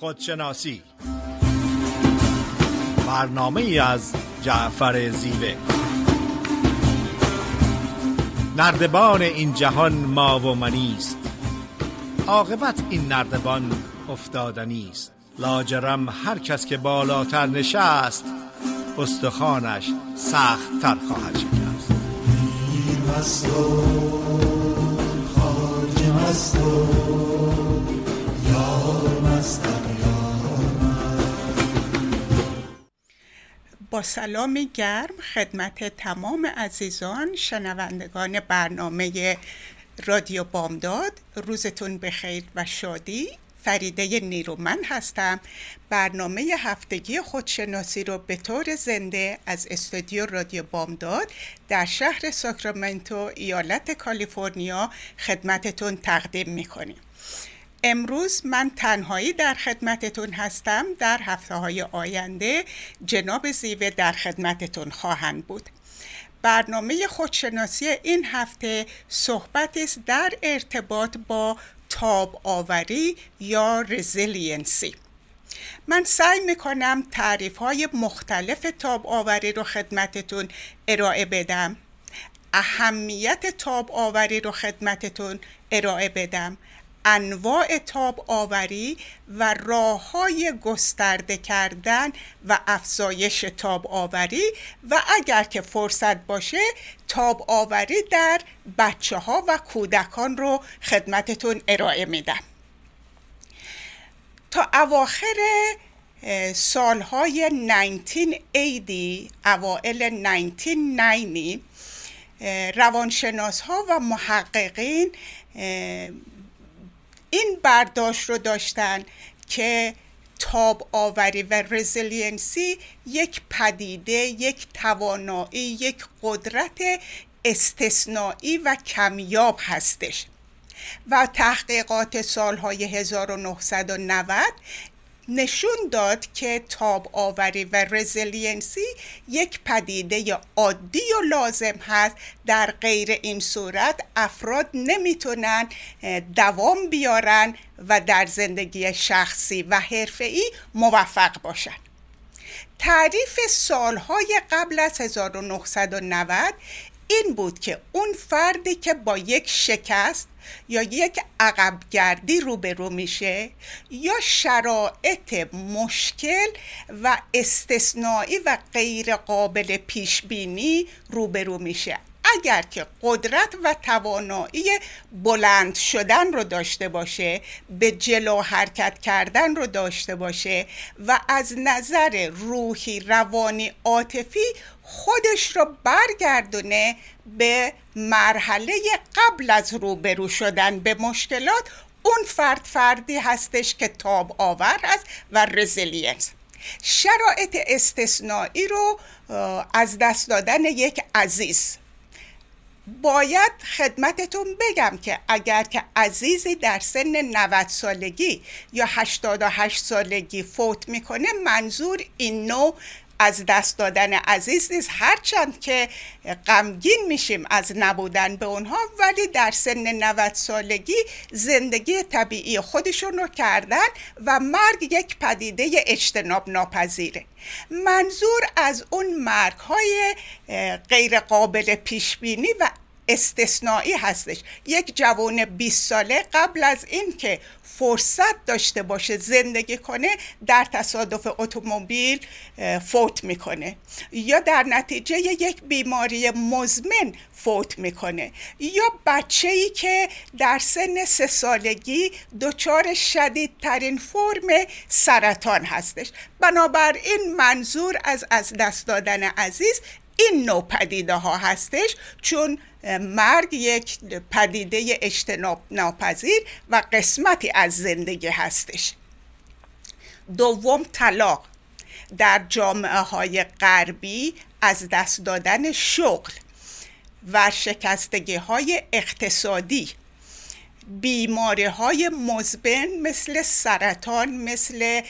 خودشناسی. برنامه از جعفر زیوه. نردبان این جهان ما و منیست عاقبت این نردبان افتادنی است. لاجرم هر کس که بالاتر نشست استخوانش سخت تر خواهد شکست. مست و خارج یار مستم سلام گرم خدمت تمام عزیزان شنوندگان برنامه رادیو بامداد روزتون بخیر و شادی. فریده نیرومند هستم. برنامه هفتگی خودشناسی رو به طور زنده از استودیو رادیو بامداد در شهر ساکرامنتو ایالت کالیفرنیا خدمتتون تقدیم می‌کنیم. امروز من تنهایی در خدمتتون هستم. در هفته های آینده جناب زیوه در خدمتتون خواهند بود. برنامه خودشناسی این هفته صحبت است در ارتباط با تاب آوری یا resiliency. من سعی می‌کنم تعریف های مختلف تاب آوری رو خدمتتون ارائه بدم. اهمیت تاب آوری رو خدمتتون ارائه بدم. انواع تاب آوری و راه های گسترده کردن و افزایش تاب آوری و اگر که فرصت باشه تاب آوری در بچه ها و کودکان رو خدمتتون ارائه میدم. تا اواخر سالهای 1980 اوائل 1990 روانشناس ها و محققین این برداشت رو داشتن که تاب آوری و رزیلینسی یک پدیده یک توانایی یک قدرت استثنایی و کمیاب هستش. و تحقیقات سالهای 1990 نشون داد که تاب آوری و resiliency یک پدیده عادی و لازم هست. در غیر این صورت افراد نمی‌تونن دوام بیارن و در زندگی شخصی و حرفه‌ای موفق باشن. تعریف سالهای قبل از 1990 این بود که اون فردی که با یک شکست یا یک عقبگردی روبرو میشه یا شرایط مشکل و استثنایی و غیر قابل پیش بینی روبرو میشه. اگر که قدرت و توانایی بلند شدن رو داشته باشه به جلو حرکت کردن رو داشته باشه و از نظر روحی روانی عاطفی خودش رو برگردونه به مرحله قبل از روبرو شدن به مشکلات اون فرد فردی هستش که تاب آور است و resilient شرایط استثنایی رو از دست دادن یک عزیز باید خدمتتون بگم که اگر که عزیزی در سن 90 سالگی یا 88 سالگی فوت می‌کنه منظور این نوع از دست دادن عزیز نیست. هرچند که غمگین میشیم از نبودن به اونها ولی در سن 90 سالگی زندگی طبیعی خودشون رو کردن و مرگ یک پدیده اجتناب ناپذیره. منظور از اون مرگ های غیر قابل پیش بینی و استثنایی هستش. یک جوان 20 ساله قبل از اینکه فرصت داشته باشه زندگی کنه در تصادف اتومبیل فوت می‌کنه. یا در نتیجه یک بیماری مزمن فوت می‌کنه. یا بچه ای که در سن سه سالگی دچار شدیدترین فرم سرطان هستش. بنابراین منظور از از دست دادن عزیز این نوع پدیده ها هستش چون مرگ یک پدیده اجتناب ناپذیر و قسمتی از زندگی هستش. دوم طلاق. در جامعه های غربی از دست دادن شغل و شکستگی های اقتصادی بیماری های مزمن مثل سرطان مثل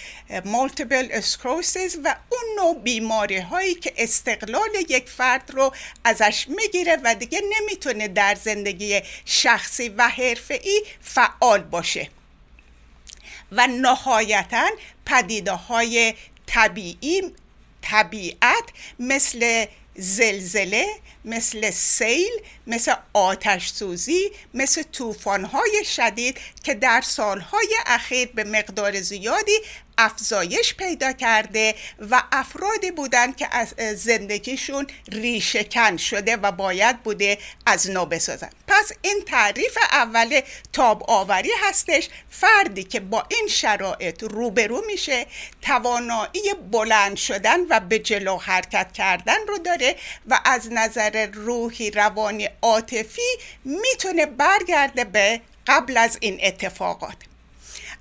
multiple sclerosis و اون نوع بیماری هایی که استقلال یک فرد رو ازش می‌گیره و دیگه نمی‌تونه در زندگی شخصی و حرفه‌ای فعال باشه. و نهایتا پدیده های طبیعی طبیعت مثل زلزله مثل سیل مثل آتش سوزی مثل طوفان‌های شدید که در سالهای اخیر به مقدار زیادی افزایش پیدا کرده و افرادی بودن که از زندگیشون ریشهکن شده و باید بوده از نو بسازن. پس این تعریف اول تاب آوری هستش. فردی که با این شرایط روبرو میشه توانایی بلند شدن و به جلو حرکت کردن رو داره و از نظر روحی روانی عاطفی می‌تونه برگرده به قبل از این اتفاقات.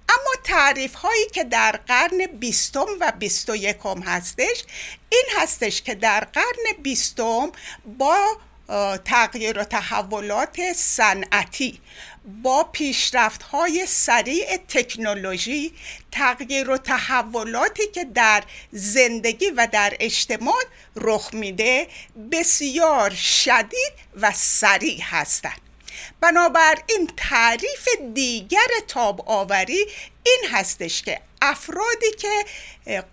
اما تعریف هایی که در قرن بیستم و بیست و یکم هستش این هستش که در قرن بیستم با تغییر و تحولات صنعتی با پیشرفت های سریع تکنولوژی تغییر و تحولاتی که در زندگی و در اجتماع رخ میده بسیار شدید و سریع هستند. بنابراین تعریف دیگر تاب آوری این هستش که افرادی که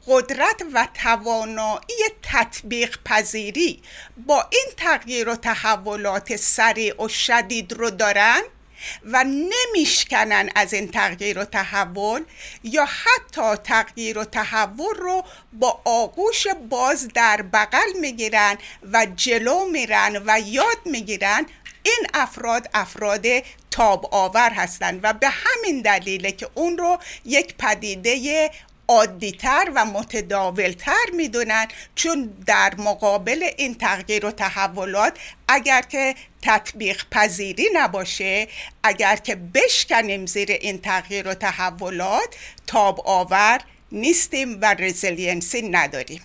قدرت و توانایی تطبیق پذیری با این تغییر و تحولات سریع و شدید رو دارن و نمیشکنن از این تغییر و تحول یا حتی تغییر و تحول رو با آغوش باز در بغل می‌گیرن و جلو میرن و یاد می‌گیرن این افراد افراد تاب آور هستند و به همین دلیله که اون رو یک پدیده عادیتر و متداولتر می‌دونن چون در مقابل این تغییر و تحولات اگر که تطبیق پذیری نباشه اگر که بشکنیم زیر این تغییر و تحولات تاب آور نیستیم و resiliency نداریم.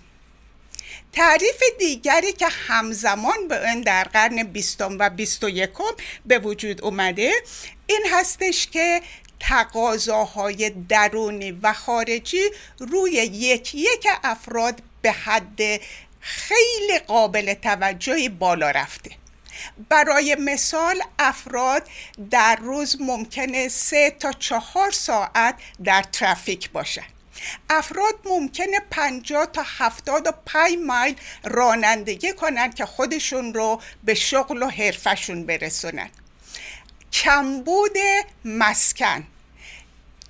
تعریف دیگری که همزمان به این در قرن بیستم و بیست و یکم به وجود اومده این هستش که تقاضاهای درونی و خارجی روی یک یک افراد به حد خیلی قابل توجهی بالا رفته. برای مثال افراد در روز ممکنه سه تا چهار ساعت در ترافیک باشند افراد ممکنه 50 تا 75 مایل رانندگی کنند که خودشون رو به شغل و حرفشون برسونن. کمبود مسکن.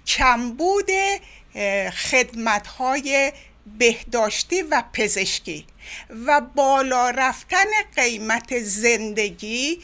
کمبود خدمت های بهداشتی و پزشکی و بالا رفتن قیمت زندگی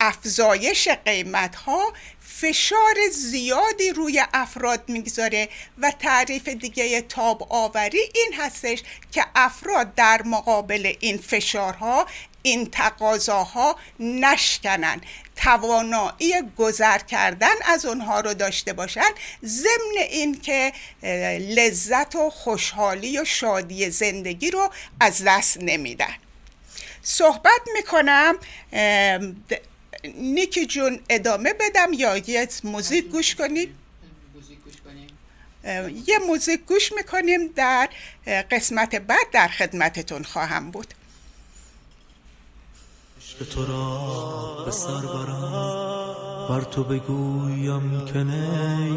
افزایش قیمت ها فشار زیادی روی افراد می‌گذاره و تعریف دیگه تاب آوری این هستش که افراد در مقابل این فشارها این تقاضاها نشکنن. توانایی گذر کردن از اونها رو داشته باشن ضمن این که لذت و خوشحالی و شادی زندگی رو از دست نمیدن. صحبت می‌کنم نیکی جون ادامه بدم یا یه موزیک گوش کنیم؟ یه موزیک گوش می‌کنیم در قسمت بعد در خدمتتون خواهم بود. عشق تو را به سر برم بر تو بگویم که نی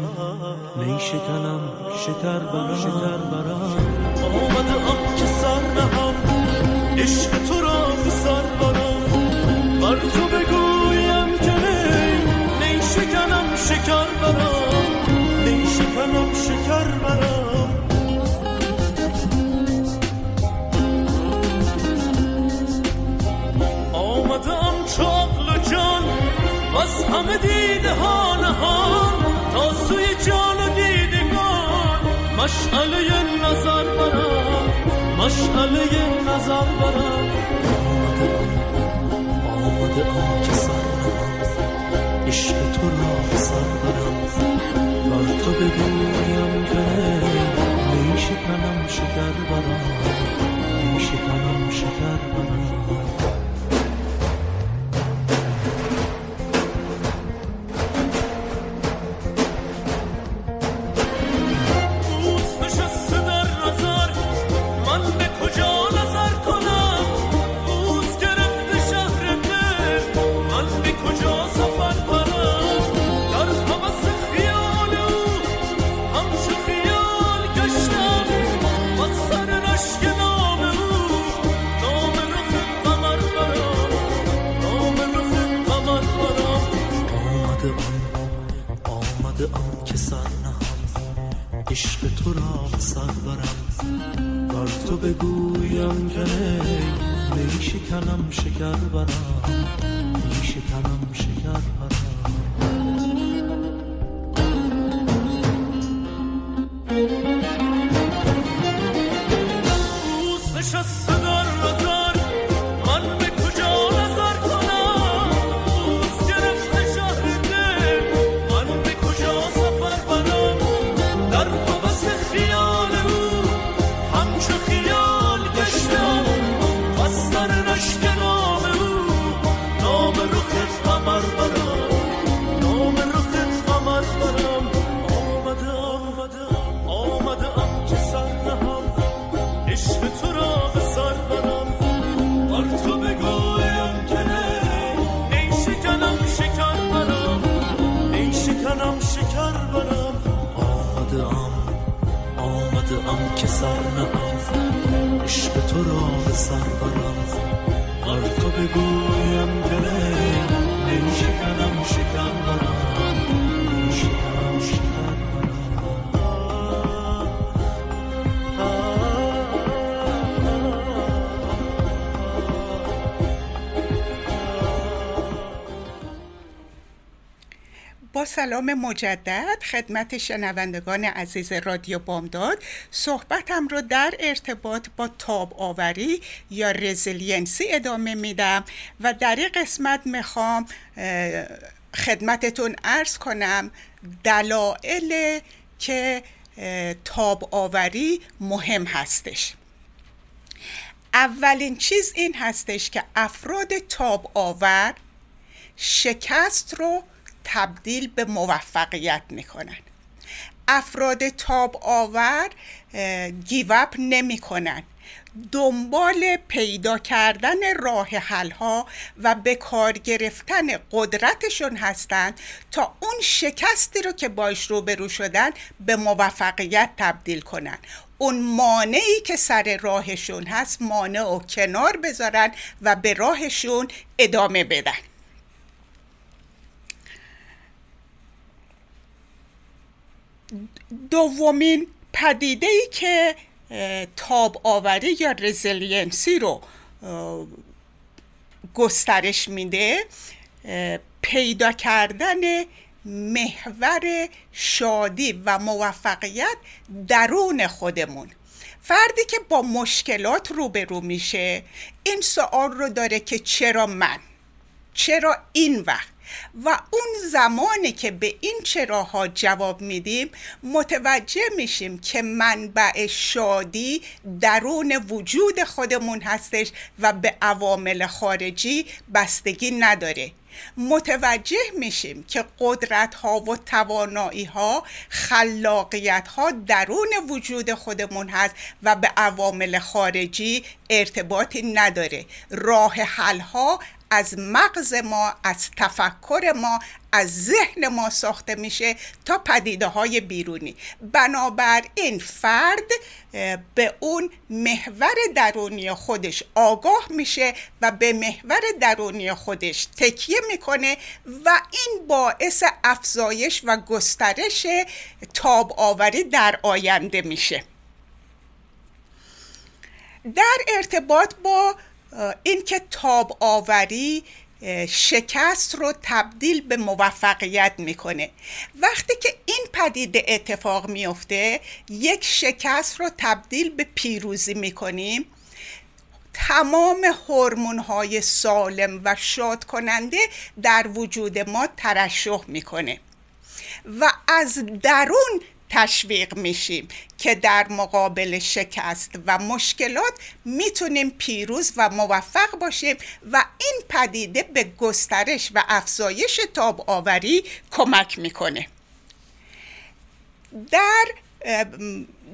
نی شکنم شکر برم شکر برم آمده که سر نهم عشق تو را به سر برم بر تو بگویم که نی نی شکنم شکر برم نی شکنم شکر برم همه دیده ها نهان تا سوی جان و دیدگان. مشعله نظر برم مشعله نظر برم. آمده آم که سر عشق تو را سر برم. بر تو بگویم که می شکنم شکر برم می شکر بر تو بگویم که می شکنم شکر برم. بر تو سلام مجدد خدمت شنوندگان عزیز رادیو بامداد. صحبتم رو در ارتباط با تاب آوری یا resiliency ادامه میدم و در این قسمت می‌خوام خدمتتون عرض کنم دلایل که تاب آوری مهم هستش. اولین چیز این هستش که افراد تاب آور شکست رو تبدیل به موفقیت می‌کنن. افراد تاب آور گیوپ نمی کنن دنبال پیدا کردن راه حل ها و به کار گرفتن قدرتشون هستند تا اون شکستی رو که باش روبرو شدن به موفقیت تبدیل کنن. اون مانعی که سر راهشون هست مانع و کنار بذارن و به راهشون ادامه بدن. دومین پدیده ای که تاب آوری یا resiliency رو گسترش میده پیدا کردن محور شادی و موفقیت درون خودمون. فردی که با مشکلات روبرو میشه این سوال رو داره که چرا من؟ چرا این وقت؟ و اون زمانی که به این چراها جواب میدیم متوجه میشیم که منبع شادی درون وجود خودمون هستش و به عوامل خارجی بستگی نداره. متوجه میشیم که قدرت ها و توانایی ها خلاقیت ها درون وجود خودمون هست و به عوامل خارجی ارتباطی نداره. راه حل ها از مغز ما از تفکر ما از ذهن ما ساخته میشه تا پدیده های بیرونی بنابراین فرد به اون محور درونی خودش آگاه میشه و به محور درونی خودش تکیه می‌کنه و این باعث افزایش و گسترش تاب آوری در آینده میشه. در ارتباط با اینکه تاب آوری شکست رو تبدیل به موفقیت می‌کنه. وقتی که این پدیده اتفاق میفته یک شکست رو تبدیل به پیروزی می‌کنیم. تمام هورمون های سالم و شاد کننده در وجود ما ترشح می‌کنه. و از درون تشویق میشیم که در مقابل شکست و مشکلات می‌تونیم پیروز و موفق باشیم و این پدیده به گسترش و افزایش تاب آوری کمک می‌کنه. در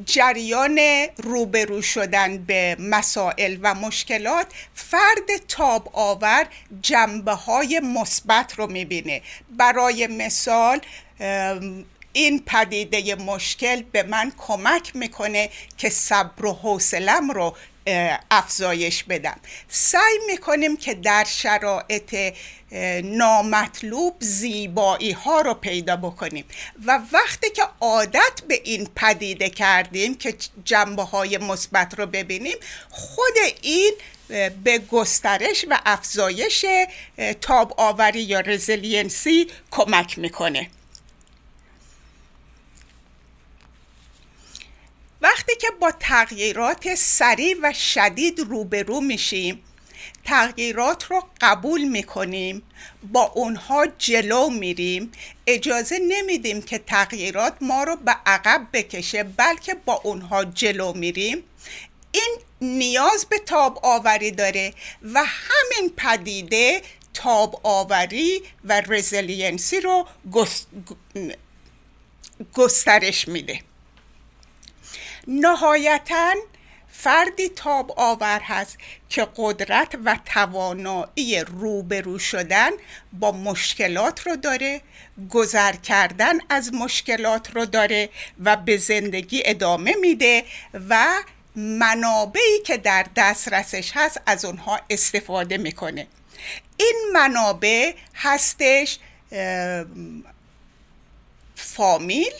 جریان روبرو شدن به مسائل و مشکلات فرد تاب آور جنبه های مثبت رو می‌بینه. برای مثال این پدیده مشکل به من کمک می‌کنه که صبر و حوصلم رو افزایش بدم. سعی می‌کنیم که در شرایط نامطلوب زیبایی ها رو پیدا بکنیم. و وقتی که عادت به این پدیده کردیم که جنبه های مثبت رو ببینیم خود این به گسترش و افزایش تاب آوری یا resiliency کمک می‌کنه. وقتی که با تغییرات سریع و شدید روبرو میشیم تغییرات رو قبول می‌کنیم با اونها جلو میریم. اجازه نمیدیم که تغییرات ما رو به عقب بکشه بلکه با اونها جلو میریم. این نیاز به تاب آوری داره و همین پدیده تاب آوری و resiliency رو گسترش میده. نهایتا فردی تاب آور هست که قدرت و توانایی روبرو شدن با مشکلات رو داره گذر کردن از مشکلات رو داره و به زندگی ادامه میده و منابعی که در دسترسش هست از اونها استفاده می‌کنه. این منابع هستش فامیل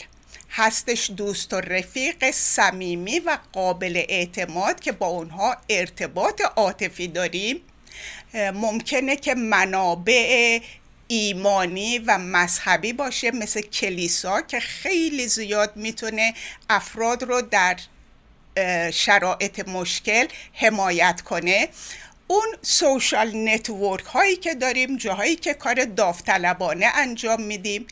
هستش دوست و رفیق صمیمی و قابل اعتماد که با اونها ارتباط عاطفی داریم. ممکنه که منابع ایمانی و مذهبی باشه مثل کلیسا که خیلی زیاد می‌تونه افراد رو در شرایط مشکل حمایت کنه. اون social network هایی که داریم جاهایی که کار داوطلبانه انجام میدیم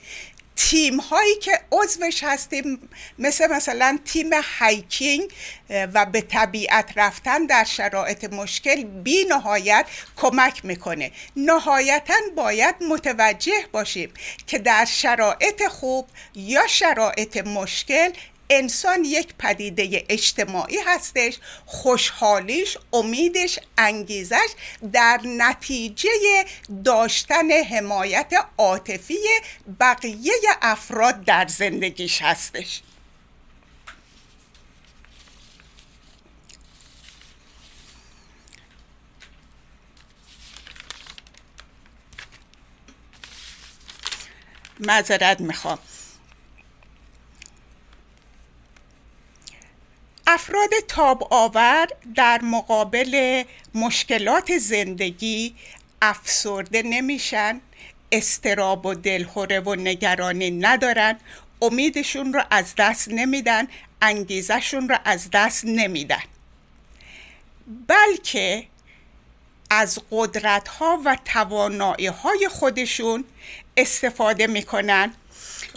تیم هایی که عضوش هستیم مثل مثلا تیم hiking و به طبیعت رفتن در شرایط مشکل بی نهایت کمک می‌کنه. نهایتا باید متوجه باشیم که در شرایط خوب یا شرایط مشکل انسان یک پدیده اجتماعی هستش خوشحالیش امیدش انگیزش در نتیجه داشتن حمایت عاطفی بقیه افراد در زندگیش هستش. معذرت می‌خوام. افراد تاب آور در مقابل مشکلات زندگی افسرده نمیشن استراب و دلخوره و نگرانی ندارن امیدشون رو از دست نمیدن انگیزشون رو از دست نمیدن. بلکه از قدرت ها و توانایی های خودشون استفاده می‌کنن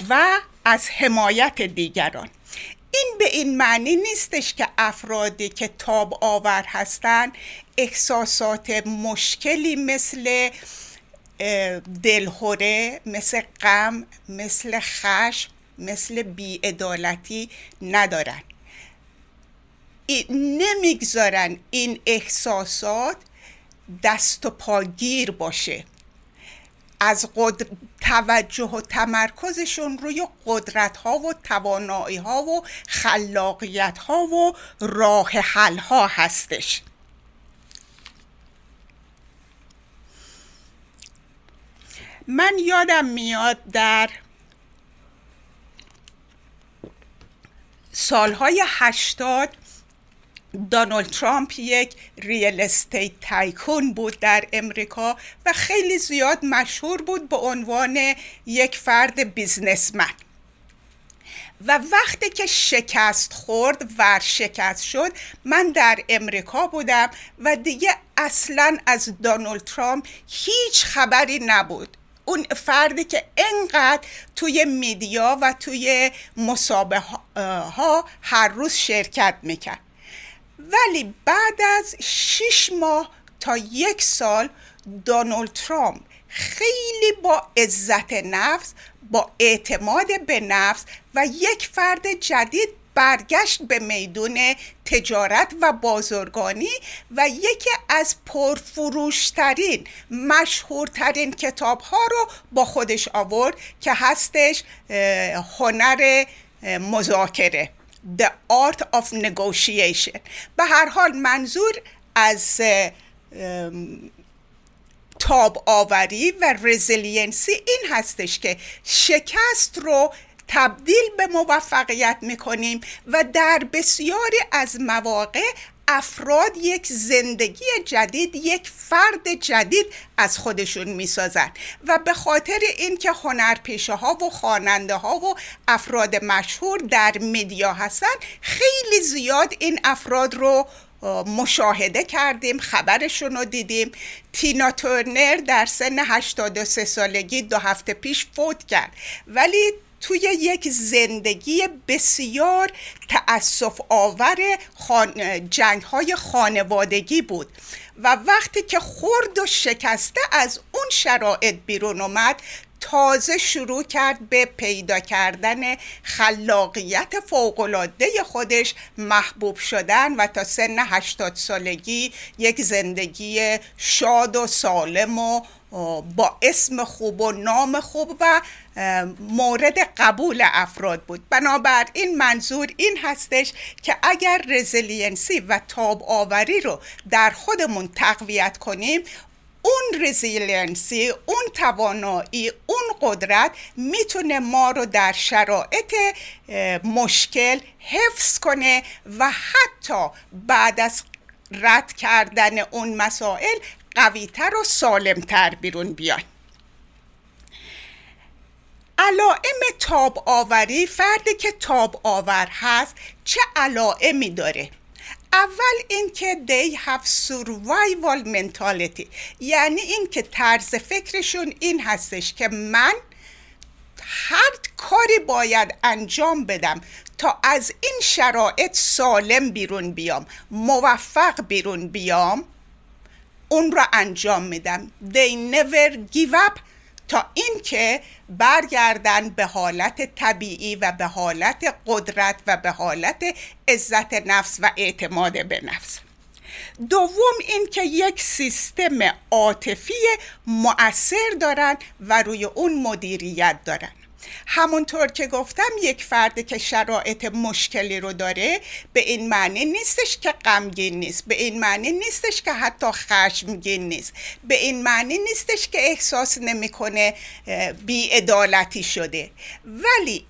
و از حمایت دیگران. این به این معنی نیستش که افرادی که تاب آور هستند احساسات مشکلی مثل دلخوره مثل غم مثل خشم مثل بیعدالتی ندارن. نمی‌گذارن این احساسات دست و پاگیر باشه. از قدر... توجه و تمرکزشون روی قدرت ها و توانایی ها و خلاقیت ها و راه حل ها هستش. من یادم میاد در سالهای هشتاد دانالد ترامپ یک real estate tycoon بود در امریکا و خیلی زیاد مشهور بود به عنوان یک فرد businessman. و وقتی که شکست خورد و شکست شد من در امریکا بودم و دیگه اصلا از دانالد ترامپ هیچ خبری نبود. اون فردی که انقدر توی media و توی مسابقه ها هر روز شرکت می‌کرد. ولی بعد از شش ماه تا یک سال دونالد ترامپ خیلی با عزت نفس با اعتماد به نفس و یک فرد جدید برگشت به میدون تجارت و بازرگانی و یکی از پرفروشترین مشهورترین کتاب ها رو با خودش آورد که هستش هنر مذاکره. The Art of Negotiation. به هر حال منظور از تاب آوری و resiliency این هستش که شکست رو تبدیل به موفقیت می‌کنیم و در بسیاری از مواقع افراد یک زندگی جدید یک فرد جدید از خودشون می‌سازن و به خاطر اینکه هنرپیشه ها و خواننده ها و افراد مشهور در مدیا هستن خیلی زیاد این افراد رو مشاهده کردیم خبرشون رو دیدیم. تینا تورنر در سن 83 سالگی دو هفته پیش فوت کرد. ولی توی یک زندگی بسیار تأصف آور خان... جنگ های خانوادگی بود. و وقتی که خورد و شکسته از اون شرایط بیرون اومد تازه شروع کرد به پیدا کردن خلاقیت فوقالعاده خودش محبوب شدن و تا سن 80 سالگی یک زندگی شاد و سالم و با اسم خوب و نام خوب و مورد قبول افراد بود. بنابراین منظور این هستش که اگر resiliency و تاب آوری رو در خودمون تقویت کنیم اون resiliency اون توانایی اون قدرت می‌تونه ما رو در شرایط مشکل حفظ کنه و حتی بعد از رد کردن اون مسائل قویتر و سالمتر بیرون بیاین علائم تاب آوری فردی که تاب آور هست چه علائمی داره؟ اول اینکه they have survival mentality یعنی اینکه طرز فکرشون این هستش که من هر کاری باید انجام بدم تا از این شرایط سالم بیرون بیام موفق بیرون بیام اون را انجام میدم. They never give up تا اینکه برگردن به حالت طبیعی و به حالت قدرت و به حالت عزت نفس و اعتماد به نفس. دوم اینکه یک سیستم عاطفی مؤثر دارن و روی اون مدیریت دارن. همونطور که گفتم یک فرد که شرایط مشکلی رو داره به این معنی نیستش که غمگین نیست به این معنی نیستش که حتی خشمگین نیست به این معنی نیستش که احساس نمی‌کنه بیعدالتی شده. ولی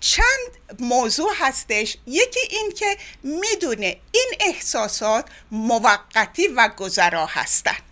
چند موضوع هستش. یکی این که می‌دونه این احساسات موقتی و گذرا هستند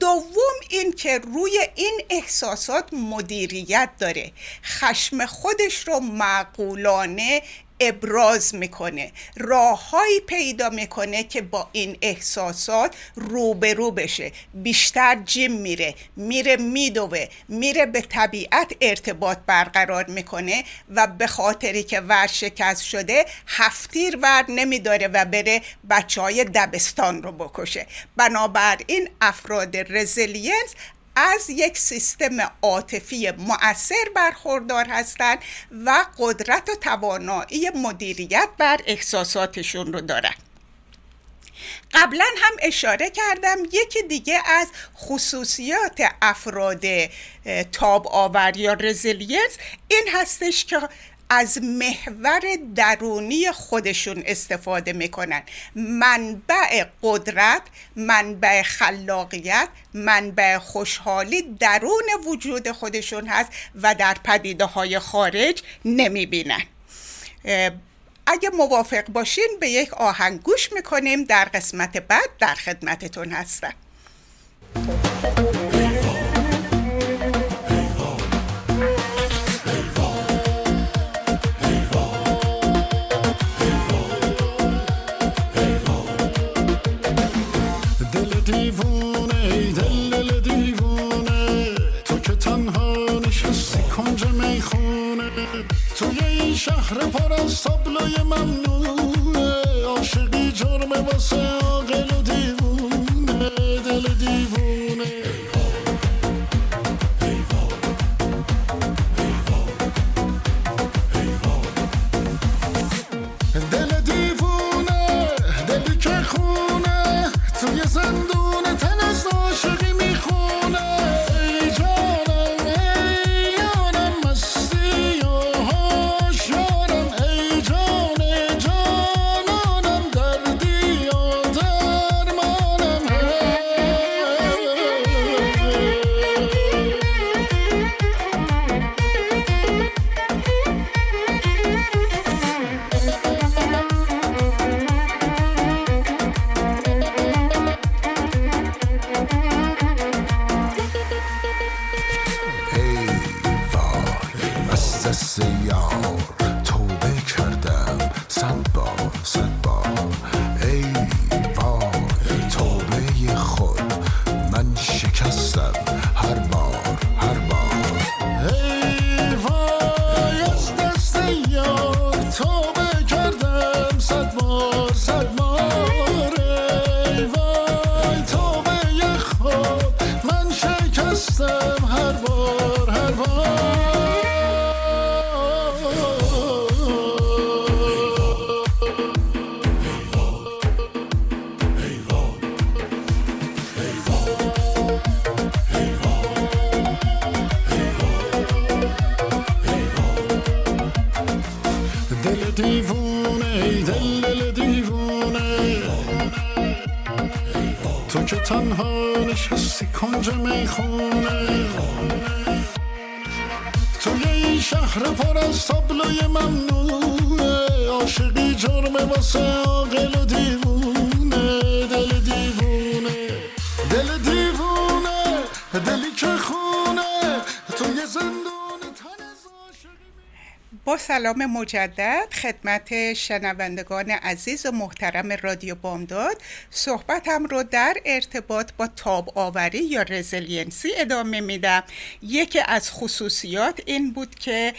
دوم این که روی این احساسات مدیریت داره. خشم خودش رو معقولانه ابراز می‌کنه. راههایی پیدا می‌کنه که با این احساسات روبرو بشه. بیشتر جیم میره میره میدوه میره به طبیعت ارتباط برقرار می‌کنه و به خاطری که ورشکست شده هفتیر ور نمیداره و بره بچه های دبستان رو بکشه. بنابراین افراد resilience از یک سیستم عاطفی مؤثر برخوردار هستند و قدرت و توانایی مدیریت بر احساساتشون رو دارن. قبلا هم اشاره کردم یکی دیگه از خصوصیات افراد تاب آور یا resilience این هستش که از محور درونی خودشون استفاده می‌کنن. منبع قدرت منبع خلاقیت منبع خوشحالی درون وجود خودشون هست و در پدیده های خارج نمی‌بینن. اگه موافق باشین به یک آهنگ گوش می‌کنیم در قسمت بعد در خدمتتون هستم. So. você سلام مجدد خدمت شنوندگان عزیز و محترم رادیو بامداد. صحبتم رو در ارتباط با تاب آوری یا resiliency ادامه میدم. یکی از خصوصیات این بود که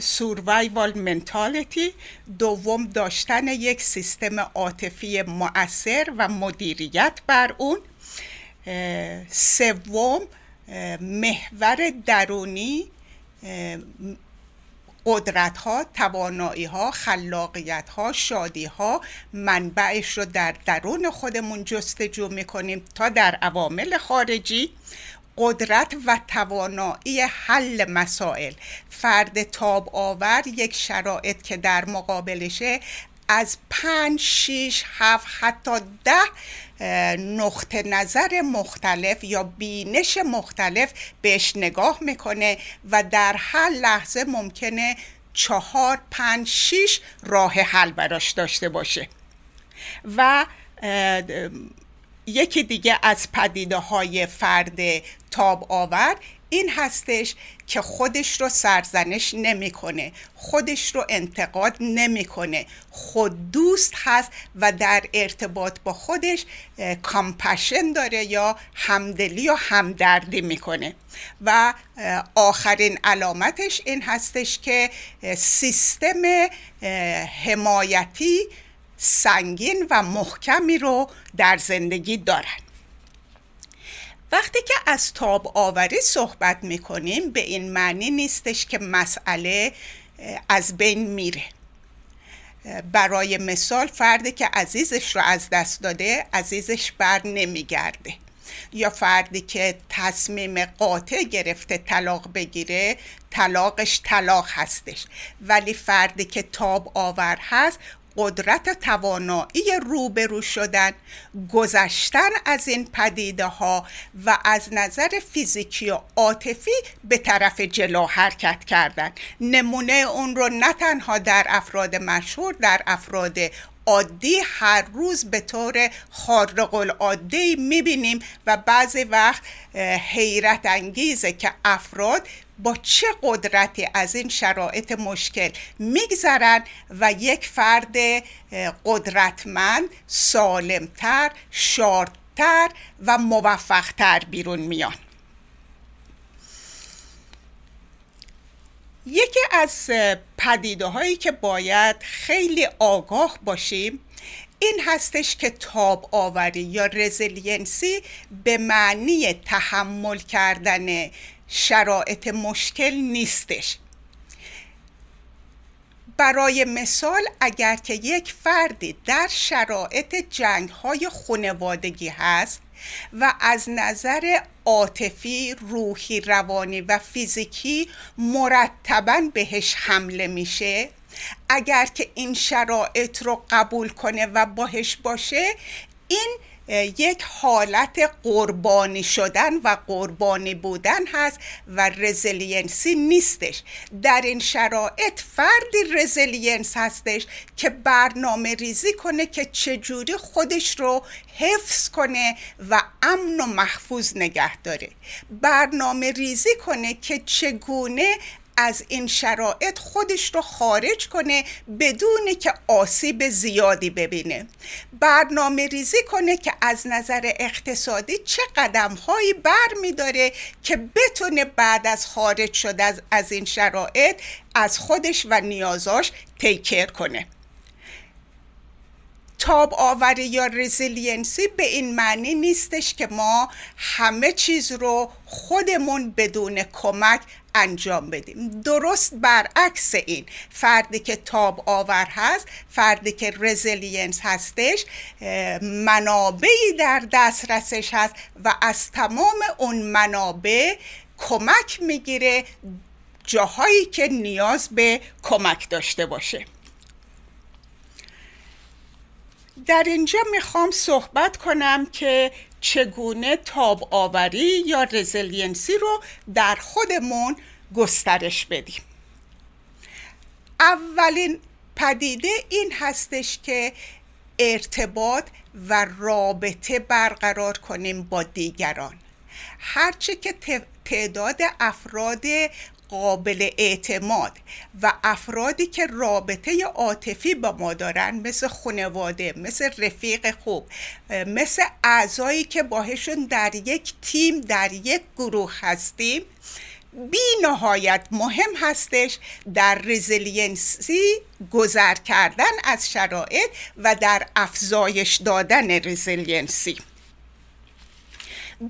سوروایوال منتالیتی دوم داشتن یک سیستم عاطفی مؤثر و مدیریت بر اون. سوم محور درونی قدرت ها، توانایی ها، خلاقیت ها، شادی ها منبعش رو در درون خودمون جستجو می‌کنیم تا در عوامل خارجی قدرت و توانایی حل مسائل. فرد تاب آور یک شرایط که در مقابلشه از پنج، شیش، هفت حتی ده نقطه نظر مختلف یا بینش مختلف بهش نگاه می‌کنه و در هر لحظه ممکنه چهار، پنج، شیش راه حل براش داشته باشه. و یکی دیگه از پدیده های فرد تاب آور این هستش که خودش رو سرزنش نمی‌کنه خودش رو انتقاد نمی‌کنه. خود دوست هست و در ارتباط با خودش کامپشن داره یا همدلی و همدردی می‌کنه. و آخرین علامتش این هستش که سیستم حمایتی سنگین و محکمی رو در زندگی دارن. وقتی که از تاب آوری صحبت می‌کنیم به این معنی نیستش که مسئله از بین میره. برای مثال فردی که عزیزش رو از دست داده عزیزش بر نمیگرده. یا فردی که تصمیم قاطع گرفته طلاق بگیره طلاقش طلاق هستش. ولی فردی که تاب آور هست قدرت و توانایی روبرو شدن گذشتن از این پدیده ها و از نظر فیزیکی و عاطفی به طرف جلو حرکت کردن. نمونه اون رو نه تنها در افراد مشهور در افراد عادی هر روز به طور خارق العاده می‌بینیم و بعضی وقت حیرت انگیزه که افراد با چه قدرتی از این شرایط مشکل میگذرن و یک فرد قدرتمند سالمتر شادتر و موفقتر بیرون میان. یکی از پدیده هایی که باید خیلی آگاه باشیم این هستش که تاب آوری یا resiliency به معنی تحمل کردن شرایط مشکل نیستش. برای مثال اگر که یک فردی در شرایط جنگ های خانوادگی هست و از نظر عاطفی، روحی، روانی و فیزیکی مرتبا بهش حمله میشه اگر که این شرایط رو قبول کنه و باهش باشه این یک حالت قربانی شدن و قربانی بودن هست و resiliency نیستش. در این شرایط فردی resilience هستش که برنامه ریزی کنه که چجوری خودش رو حفظ کنه و امن و محفوظ نگه داره. برنامه ریزی کنه که چگونه از این شرایط خودش رو خارج کنه بدون که آسیب زیادی ببینه. برنامه ریزی کنه که از نظر اقتصادی چه قدم هایی بر می داره که بتونه بعد از خارج شده از, این شرایط از خودش و نیازاش take care کنه. تاب آوری یا resiliency به این معنی نیستش که ما همه چیز رو خودمون بدون کمک انجام بدیم. درست برعکس این. فردی که تاب آور هست فردی که resilience هستش منابعی در دسترسش هست و از تمام اون منابع کمک می‌گیره جاهایی که نیاز به کمک داشته باشه. در اینجا می‌خوام صحبت کنم که چگونه تاب آوری یا رزیلینسی رو در خودمون گسترش بدیم. اولین پدیده این هستش که ارتباط و رابطه برقرار کنیم با دیگران. هرچه که تعداد افراد قابل اعتماد و افرادی که رابطه عاطفی با ما دارن مثل خانواده مثل رفیق خوب مثل اعضایی که باهاشون در یک تیم در یک گروه هستیم بی نهایت مهم هستش در resiliency گذر کردن از شرایط و در افزایش دادن resiliency.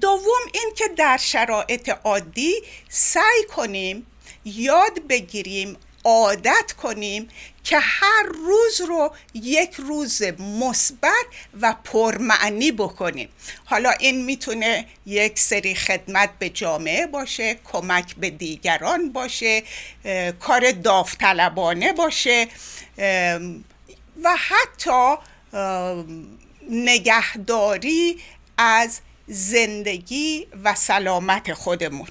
دوم این که در شرایط عادی سعی کنیم یاد بگیریم عادت کنیم که هر روز رو یک روز مثبت و پرمعنی بکنیم. حالا این می‌تونه یک سری خدمت به جامعه باشه کمک به دیگران باشه کار داوطلبانه باشه و حتی نگهداری از زندگی و سلامت خودمون.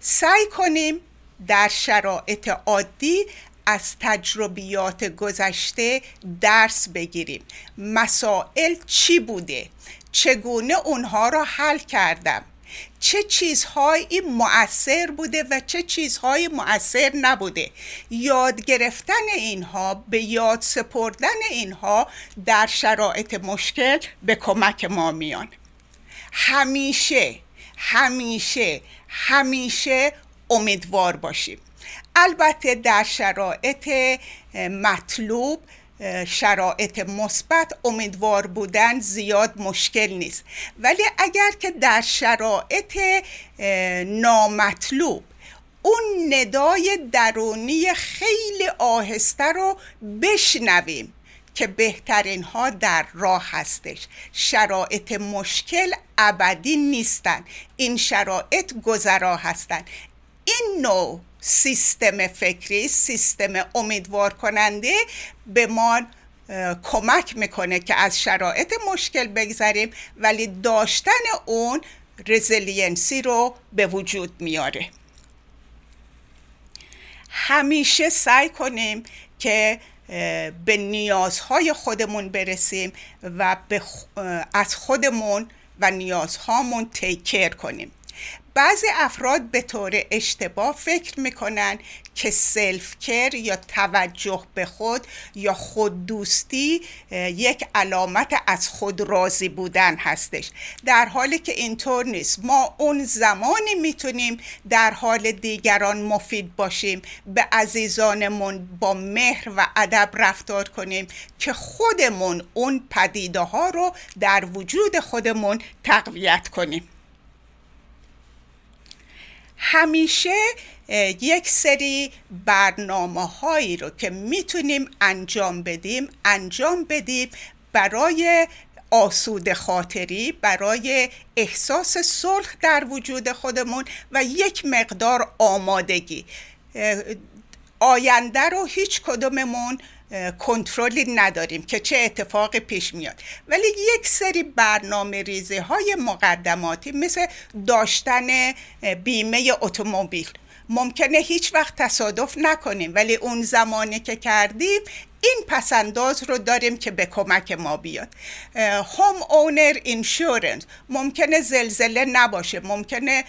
سعی کنیم در شرایط عادی از تجربیات گذشته درس بگیریم. مسائل چی بوده؟ چگونه اونها را حل کردم؟ چه چیزهایی مؤثر بوده و چه چیزهایی مؤثر نبوده. یاد گرفتن اینها به یاد سپردن اینها در شرایط مشکل به کمک ما میان. همیشه همیشه همیشه امیدوار باشیم. البته در شرایط مطلوب شرایط مثبت امیدوار بودن زیاد مشکل نیست. ولی اگر که در شرایط نامطلوب اون ندای درونی خیلی آهسته رو بشنویم که بهترین ها در راه هستش. شرایط مشکل ابدی نیستن. این شرایط گذرا هستن. این نوع سیستم فکری سیستم امیدوار کننده به ما کمک می‌کنه که از شرایط مشکل بگذریم ولی داشتن اون resiliency رو به وجود میاره. همیشه سعی کنیم که به نیازهای خودمون برسیم و از خودمون و نیازهامون تیکر کنیم. بعضی افراد به طور اشتباه فکر می‌کنن که سلف کر یا توجه به خود یا خود دوستی یک علامت از خود راضی بودن هستش. در حالی که اینطور نیست. ما اون زمانی می‌تونیم در حال دیگران مفید باشیم به عزیزانمون با مهر و ادب رفتار کنیم که خودمون اون پدیده ها رو در وجود خودمون تقویت کنیم. همیشه یک سری برنامه هایی رو که می‌تونیم انجام بدیم انجام بدیم برای آسود خاطری برای احساس صلح در وجود خودمون و یک مقدار آمادگی. آینده رو هیچ کدوممون کنترلی نداریم که چه اتفاقی پیش میاد. ولی یک سری برنامه ریزی های مقدماتی مثل داشتن بیمه اتومبیل. ممکنه هیچ وقت تصادف نکنیم ولی اون زمانی که کردیم این پسنداز رو داریم که به کمک ما بیاد. homeowner insurance ممکنه زلزله نباشه ممکنه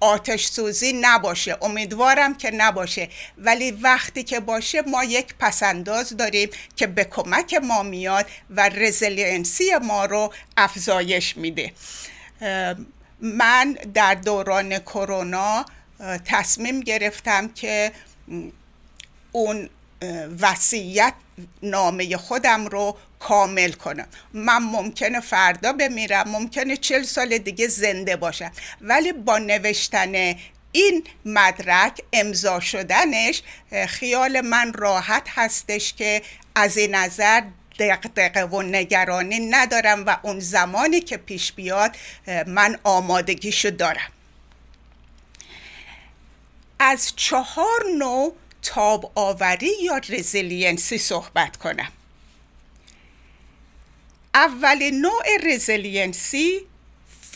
آتش سوزی نباشه. امیدوارم که نباشه. ولی وقتی که باشه ما یک پس‌انداز داریم که به کمک ما میاد و resiliency ما رو افزایش میده. من در دوران کرونا تصمیم گرفتم که اون وصیت نامه خودم رو کامل کنم. من ممکنه فردا بمیرم ممکنه چل سال دیگه زنده باشم. ولی با نوشتن این مدرک امضا شدنش خیال من راحت هستش که از این نظر دقدقه و نگرانی ندارم و اون زمانی که پیش بیاد من آمادگیشو دارم. از چهار نوع تاب آوری یا resiliency صحبت کنم؟ اولین نوع resiliency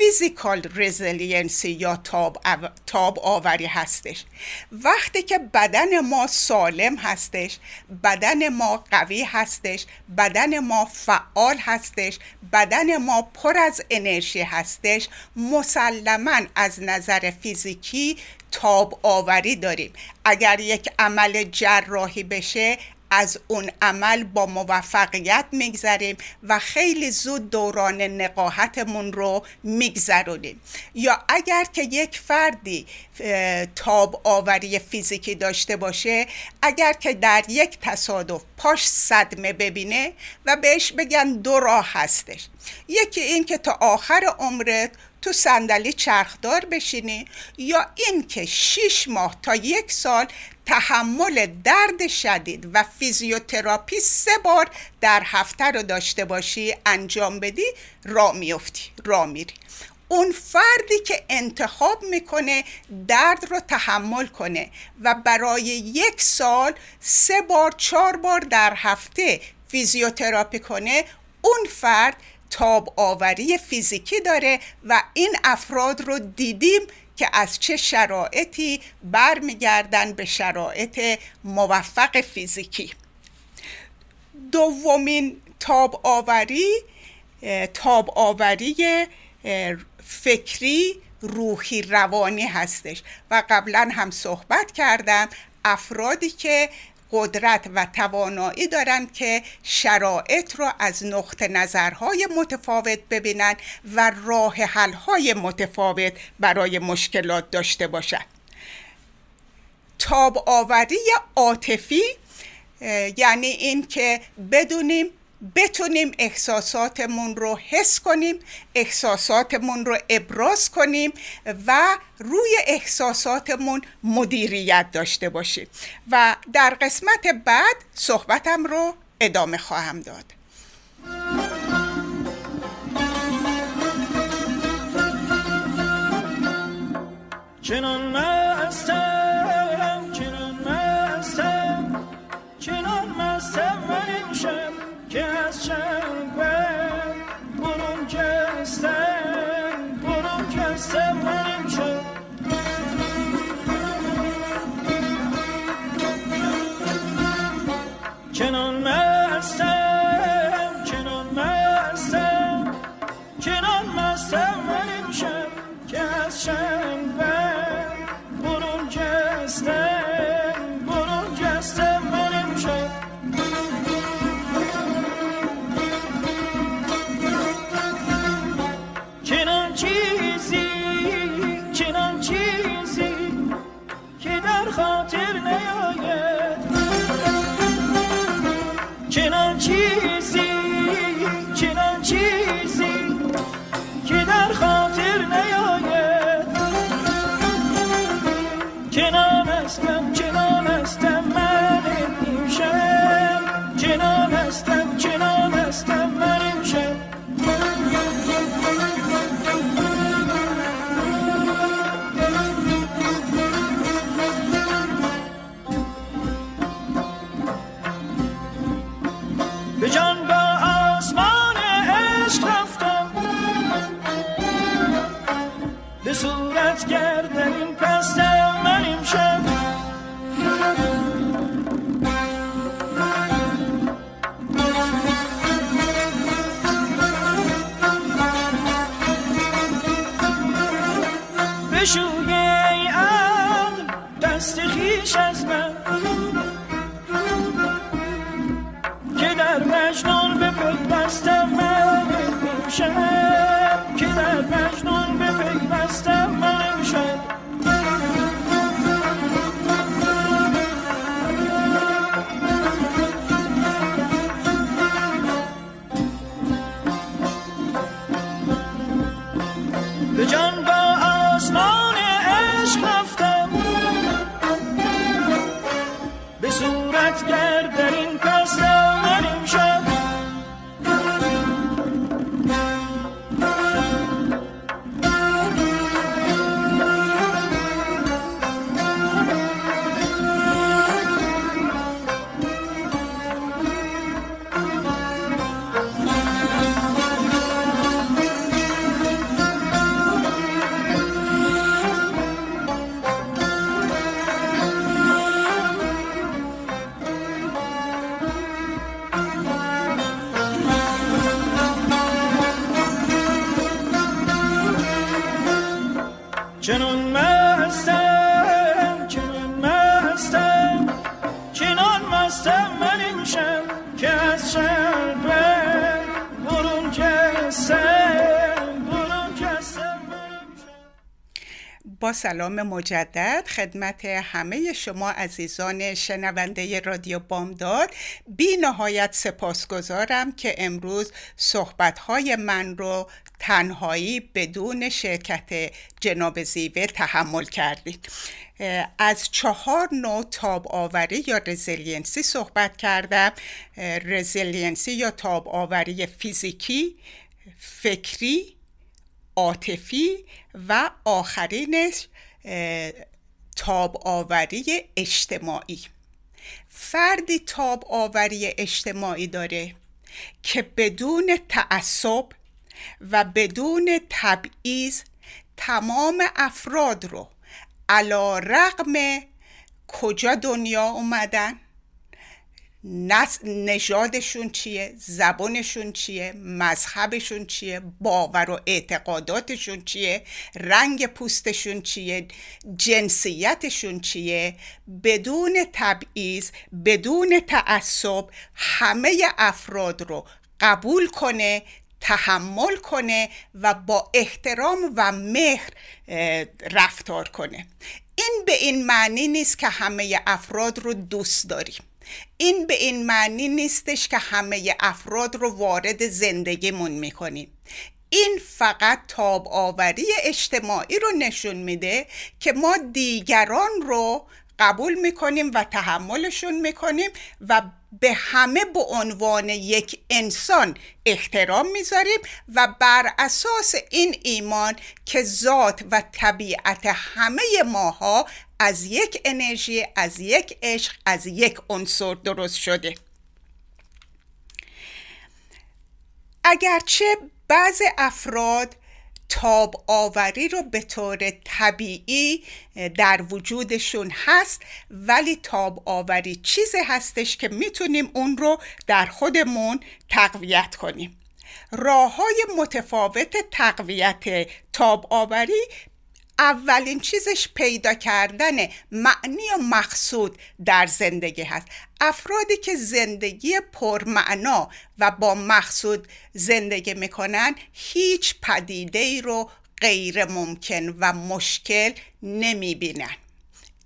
physical resiliency یا تاب, تاب آوری هستش. وقتی که بدن ما سالم هستش بدن ما قوی هستش بدن ما فعال هستش بدن ما پر از انرژی هستش مسلما از نظر فیزیکی تاب آوری داریم. اگر یک عمل جراحی بشه از اون عمل با موفقیت میگذریم و خیلی زود دوران نقاهتمون رو میگذرونیم. یا اگر که یک فردی تاب آوری فیزیکی داشته باشه اگر که در یک تصادف پاش صدمه ببینه و بهش بگن دو راه هستش. یکی این که تا آخر عمرت تو صندلی چرخدار بشینی یا اینکه شیش ماه تا یک سال تحمل درد شدید و فیزیوتراپی سه بار در هفته رو داشته باشی انجام بدی را میفتی را میری. اون فردی که انتخاب می‌کنه درد رو تحمل کنه و برای یک سال سه بار چهار بار در هفته فیزیوتراپی کنه اون فرد تاب آوری فیزیکی داره و این افراد رو دیدیم که از چه شرایطی برمیگردن به شرایط موفق فیزیکی. دومین تاب آوری تاب آوری فکری روحی روانی هستش. و قبلا هم صحبت کردم افرادی که قدرت و توانایی دارند که شرایط را از نقطه نظرهای متفاوت ببینند و راه حلهای متفاوت برای مشکلات داشته باشند. تاب آوری عاطفی یعنی این که بدونیم بتونیم احساساتمون رو حس کنیم احساساتمون رو ابراز کنیم و روی احساساتمون مدیریت داشته باشیم. و در قسمت بعد صحبتم رو ادامه خواهم داد. چنان به جان با سلام مجدد. خدمت همه شما عزیزان شنونده رادیو بامداد. بی نهایت سپاسگزارم که امروز صحبتهای من رو تنهایی بدون شرکت جناب زیوه تحمل کردید. از چهار نوع تاب آوری یا resiliency صحبت کردم. resiliency یا تاب آوری فیزیکی فکری عاطفی و آخرینش تاب آوری اجتماعی. فردی تاب آوری اجتماعی داره که بدون تعصب و بدون تبعیض تمام افراد رو علا رقم کجا دنیا اومدن؟ نژادشون چیه زبانشون چیه مذهبشون چیه باور و اعتقاداتشون چیه رنگ پوستشون چیه جنسیتشون چیه بدون تبعیض بدون تعصب همه افراد رو قبول کنه تحمل کنه و با احترام و مهر رفتار کنه. این به این معنی نیست که همه افراد رو دوست داریم. این به این معنی نیستش که همه افراد رو وارد زندگیمون می‌کنیم. این فقط تاب آوری اجتماعی رو نشون میده که ما دیگران رو قبول می‌کنیم و تحملشون می‌کنیم و به همه به عنوان یک انسان احترام می‌ذاریم و بر اساس این ایمان که ذات و طبیعت همه ماها از یک انرژی از یک عشق از یک عنصر درست شده. اگرچه بعض افراد تاب آوری رو به طور طبیعی در وجودشون هست ولی تاب آوری چیزی هستش که می‌تونیم اون رو در خودمون تقویت کنیم. راه های متفاوت تقویت تاب آوری اولین چیزش پیدا کردن معنی و مقصود در زندگی هست. افرادی که زندگی پرمعنا و با مقصود زندگی می‌کنن هیچ پدیده ای رو غیر ممکن و مشکل نمی‌بینن.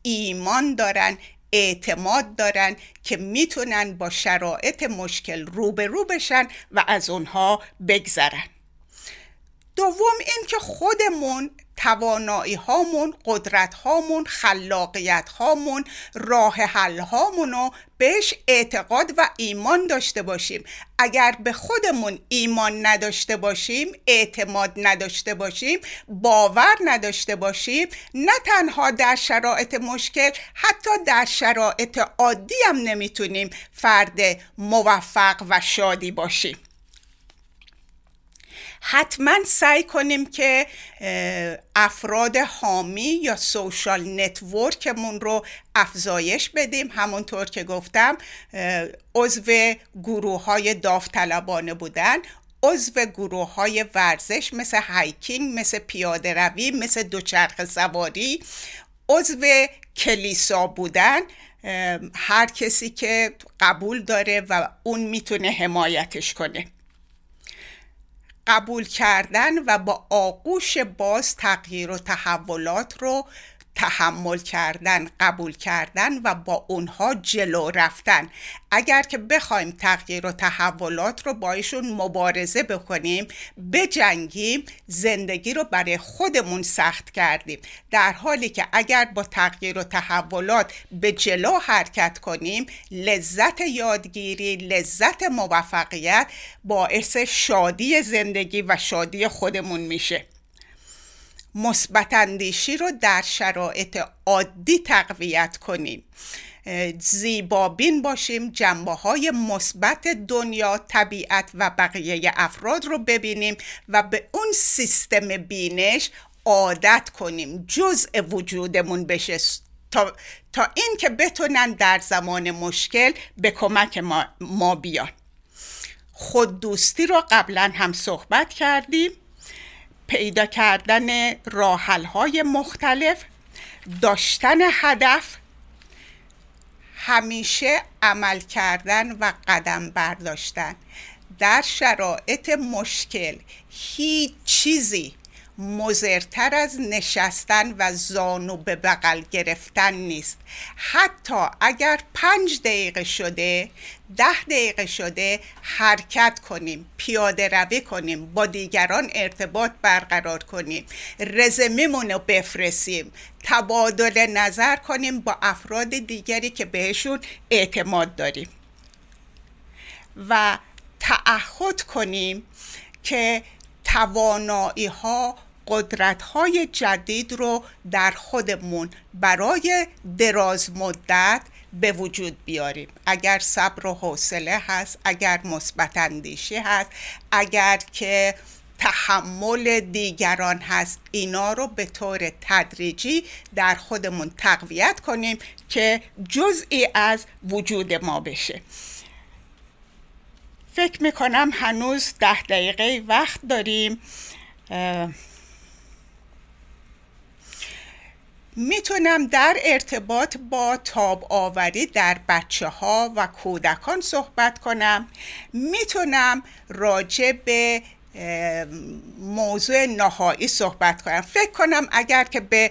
ایمان دارن اعتماد دارن که می‌تونن با شرایط مشکل روبرو بشن و از اونها بگذرن. دوم این که خودمون توانایی هامون قدرت هامون خلاقیت هامون راه حل هامون رو بهش اعتقاد و ایمان داشته باشیم. اگر به خودمون ایمان نداشته باشیم اعتماد نداشته باشیم باور نداشته باشیم نه تنها در شرایط مشکل حتی در شرایط عادی هم نمی‌تونیم فرد موفق و شادی باشیم. حتما سعی کنیم که افراد حامی یا social network مون رو افزایش بدیم. همونطور که گفتم عضو گروه های داوطلبانه بودن عضو گروه های ورزش مثل hiking مثل پیاده روی مثل دوچرخه سواری عضو کلیسا بودن هر کسی که قبول داره و اون می‌تونه حمایتش کنه. قبول کردن و با آغوش باز تغییر و تحولات رو تحمل کردن قبول کردن و با اونها جلو رفتن. اگر که بخوایم تغییر و تحولات رو با ایشون مبارزه بکنیم بجنگیم زندگی رو برای خودمون سخت کردیم. در حالی که اگر با تغییر و تحولات به جلو حرکت کنیم لذت یادگیری لذت موفقیت باعث شادی زندگی و شادی خودمون میشه. مثبت اندیشی رو در شرایط عادی تقویت کنیم. زیبابین باشیم جنبه های مثبت دنیا طبیعت و بقیه افراد رو ببینیم و به اون سیستم بینش عادت کنیم. جزء وجودمون بشه. تا, تا این که بتونن در زمان مشکل به کمک ما, ما بیان. خود دوستی رو قبلا هم صحبت کردیم. پیدا کردن راحل های مختلف داشتن هدف همیشه عمل کردن و قدم برداشتن. در شرایط مشکل هیچ چیزی مزرتر از نشستن و زانو به بغل گرفتن نیست. حتی اگر پنج دقیقه شده ده دقیقه شده حرکت کنیم پیاده روی کنیم با دیگران ارتباط برقرار کنیم رزمیمون رو بفرستیم تبادل نظر کنیم با افراد دیگری که بهشون اعتماد داریم. و تعهد کنیم که توانایی ها قدرت های جدید رو در خودمون برای دراز مدت به وجود بیاریم. اگر صبر و حوصله هست اگر مثبت اندیشی هست اگر که تحمل دیگران هست اینا رو به طور تدریجی در خودمون تقویت کنیم که جزئی از وجود ما بشه. فکر می‌کنم هنوز ده دقیقه وقت داریم. می‌تونم در ارتباط با تاب آوری در بچه ها و کودکان صحبت کنم. می‌تونم راجع به موضوع نهایی صحبت کنم. فکر کنم اگر که به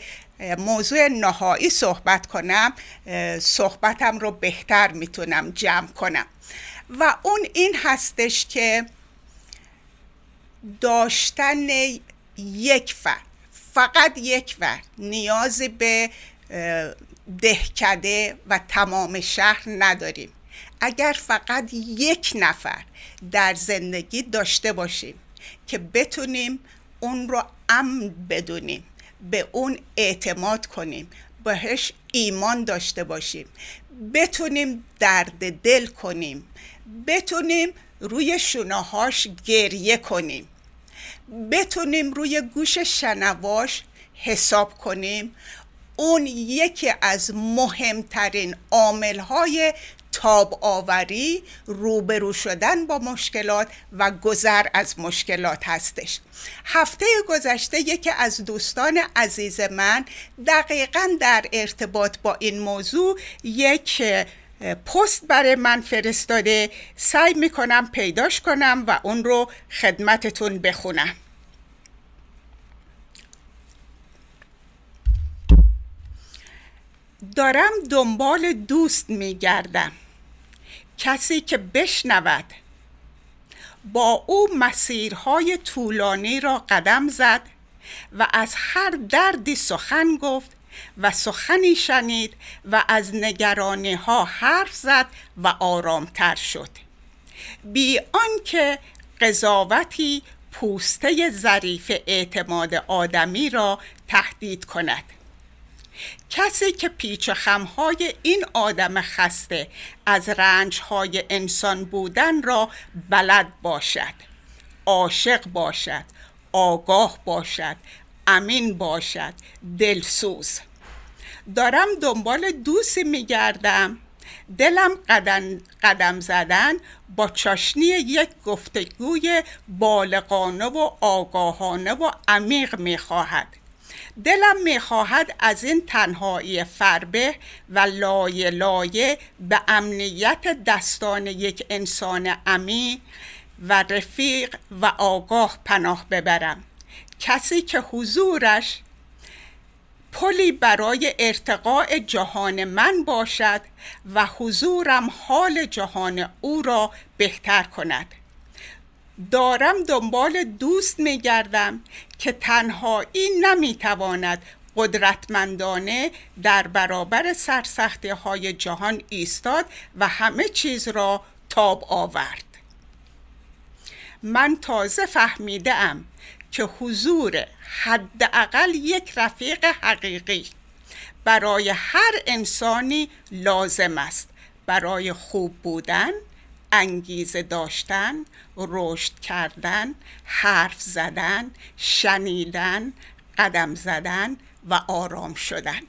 موضوع نهایی صحبت کنم صحبتم رو بهتر می‌تونم جمع کنم. و اون این هستش که داشتن یک فرد. فقط یک فرد نیازی به دهکده و تمام شهر نداریم. اگر فقط یک نفر در زندگی داشته باشیم که بتونیم اون رو امن بدونیم به اون اعتماد کنیم بهش ایمان داشته باشیم بتونیم درد دل کنیم بتونیم روی شونهاش گریه کنیم. بتونیم روی گوش شنواش حساب کنیم. اون یکی از مهمترین عاملهای تاب آوری روبرو شدن با مشکلات و گذر از مشکلات هستش. هفته گذشته یکی از دوستان عزیز من دقیقا در ارتباط با این موضوع یک پست برای من فرستاده. سعی می‌کنم پیداش کنم و اون رو خدمتتون بخونم. دارم دنبال دوست میگردم. کسی که بشنود. با او مسیرهای طولانی را قدم زد و از هر دردی سخن گفت و سخنی شنید و از نگرانی ها حرف زد و آرامتر شد. بی آنکه قضاوتی پوسته ظریف اعتماد آدمی را تهدید کند. کسی که پیچ و خمهای این آدم خسته از رنجهای انسان بودن را بلد باشد عاشق باشد آگاه باشد امین باشد دلسوز. دارم دنبال دوستی میگردم. دلم قدم, قدم زدن با چاشنی یک گفتگوی بالغانه و آگاهانه و عمیق می‌خواهد. دلم می‌خواهد از این تنهایی فربه و لایه لایه به امنیت دستان یک انسان امین و رفیق و آگاه پناه ببرم. کسی که حضورش پلی برای ارتقاء جهان من باشد و حضورم حال جهان او را بهتر کند. دارم دنبال دوست میگردم که تنهایی نمی‌تواند قدرتمندانه در برابر سرسختی های جهان ایستاد و همه چیز را تاب آورد. من تازه فهمیده ام که حضور حداقل یک رفیق حقیقی برای هر انسانی لازم است. برای خوب بودن انگیزه داشتن رشد کردن حرف زدن شنیدن قدم زدن و آرام شدن.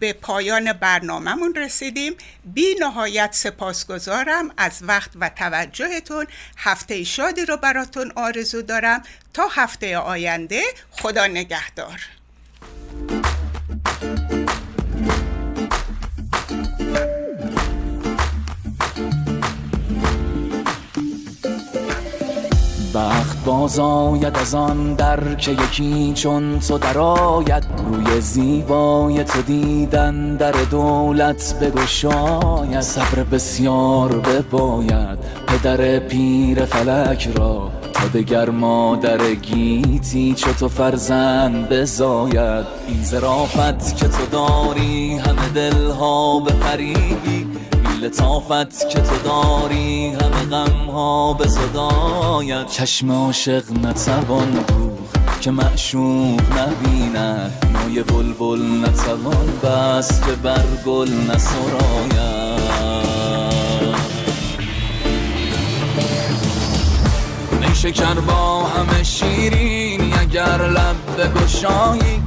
به پایان برنامهمون رسیدیم. بی نهایت سپاسگزارم از وقت و توجهتون. هفته شادی رو براتون آرزو دارم. تا هفته آینده خدا نگهدار. وقت باز آید از آن در که یکی چون تو درآید. روی زیبای تو دیدن در دولت بگشاید. صبر بسیار بباید پدر پیر فلک را. تا دگر مادر گیتی چو تو فرزند بزاید. این زرافت که تو داری همه دلها بفریبی لطافت که تو داری همه غم ها به صدایت. چشم عاشق نتوان بود که معشوق نبیند. نوی بلبل نتوان بس که بر گل نسراید شکر با همه شیرین اگر لب بگشایی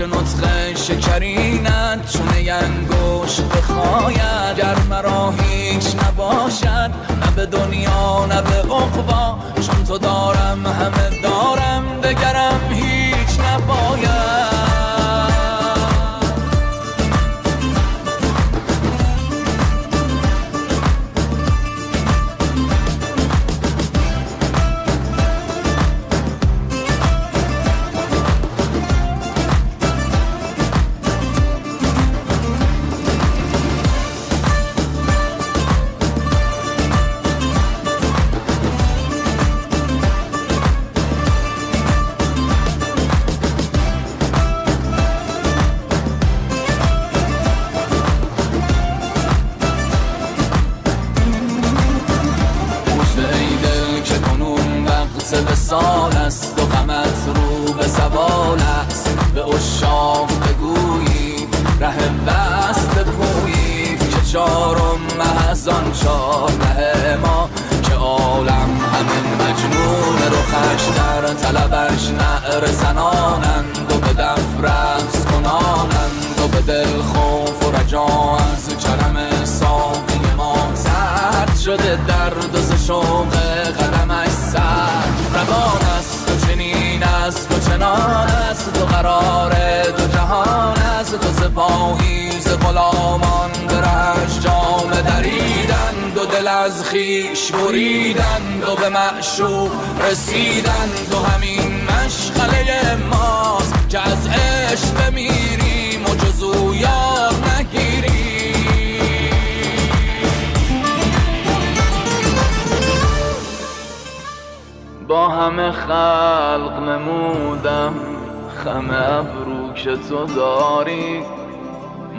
پیش نطق شکرینت چونه انگوش بخواید گر مرا هیچ نباشد نه به دنیا نه به عقبا. چون تو دارم همه دارم دگرم هیچ نباید. چارم محزان چار ما که عالم همه مجنون رخش در طلبش نعر زنانند و به دف رقص کنانند و به دل خوف و رجا از کرم ساقی ما سرد شده درد و شوق است و چنان است و قرار دو جهان است تو سپاهی ز غلامان برش جام دریدند و دل از خیش بریدند و به معشوق رسیدند و همین مشغله ماست که از عشق بمیریم و جزو یار نگیریم. با همه خلق نمودم. خم ابرو که تو داری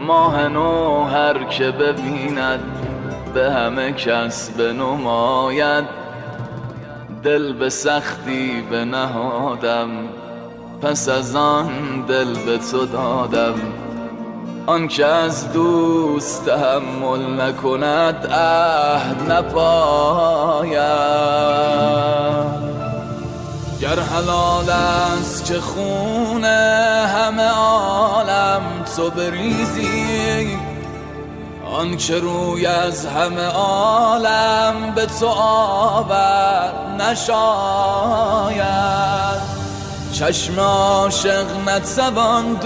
ماه نو هر که ببیند به همه کس بنماید. دل به سختی بنهادم پس از آن دل به تو دادم. آن که از دوست تحمل نکند عهد نپاید. گر حلال است که خون همه عالم تو بریزی. آن که روی از همه عالم به تو آور نشاید. چشم عاشق نتوان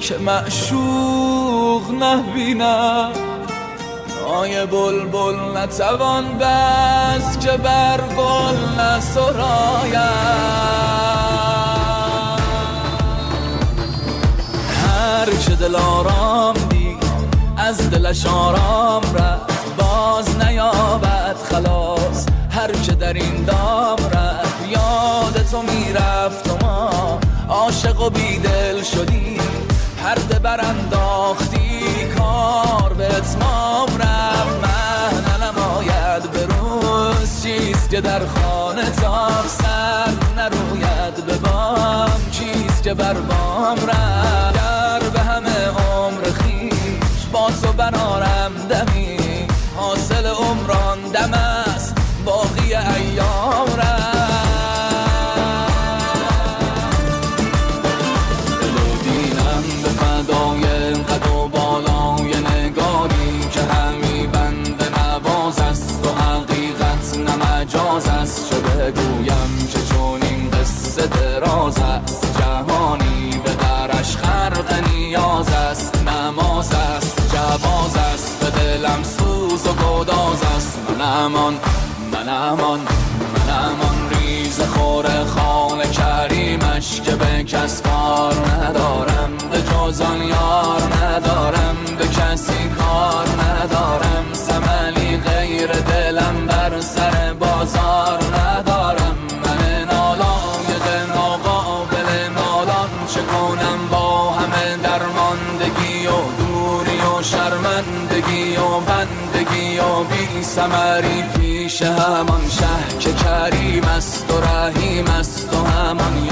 که معشوق نبینم نای بلبل نتوان بس که بر گل نسرایم. هر چه دل آرام دید از دلش آرام رفت باز نیابد خلاص. هر چه در این دام رفت یاد تو می‌رفت و ما عاشق و بیدل شدی پرده برانداختی کار به اتمام که در خانه تاف سر نروید به بام. چیست که بر بام رفت؟ در به همه عمر خیش با تو برارم دمی است من امان من امان من امان ریز خور خانه کریمش که به کس کار ندارم به جزان یار ندارم به کسی کار ندارم سملی غیر دلم سمری پیش همان شه که کریم است و رحیم است و همان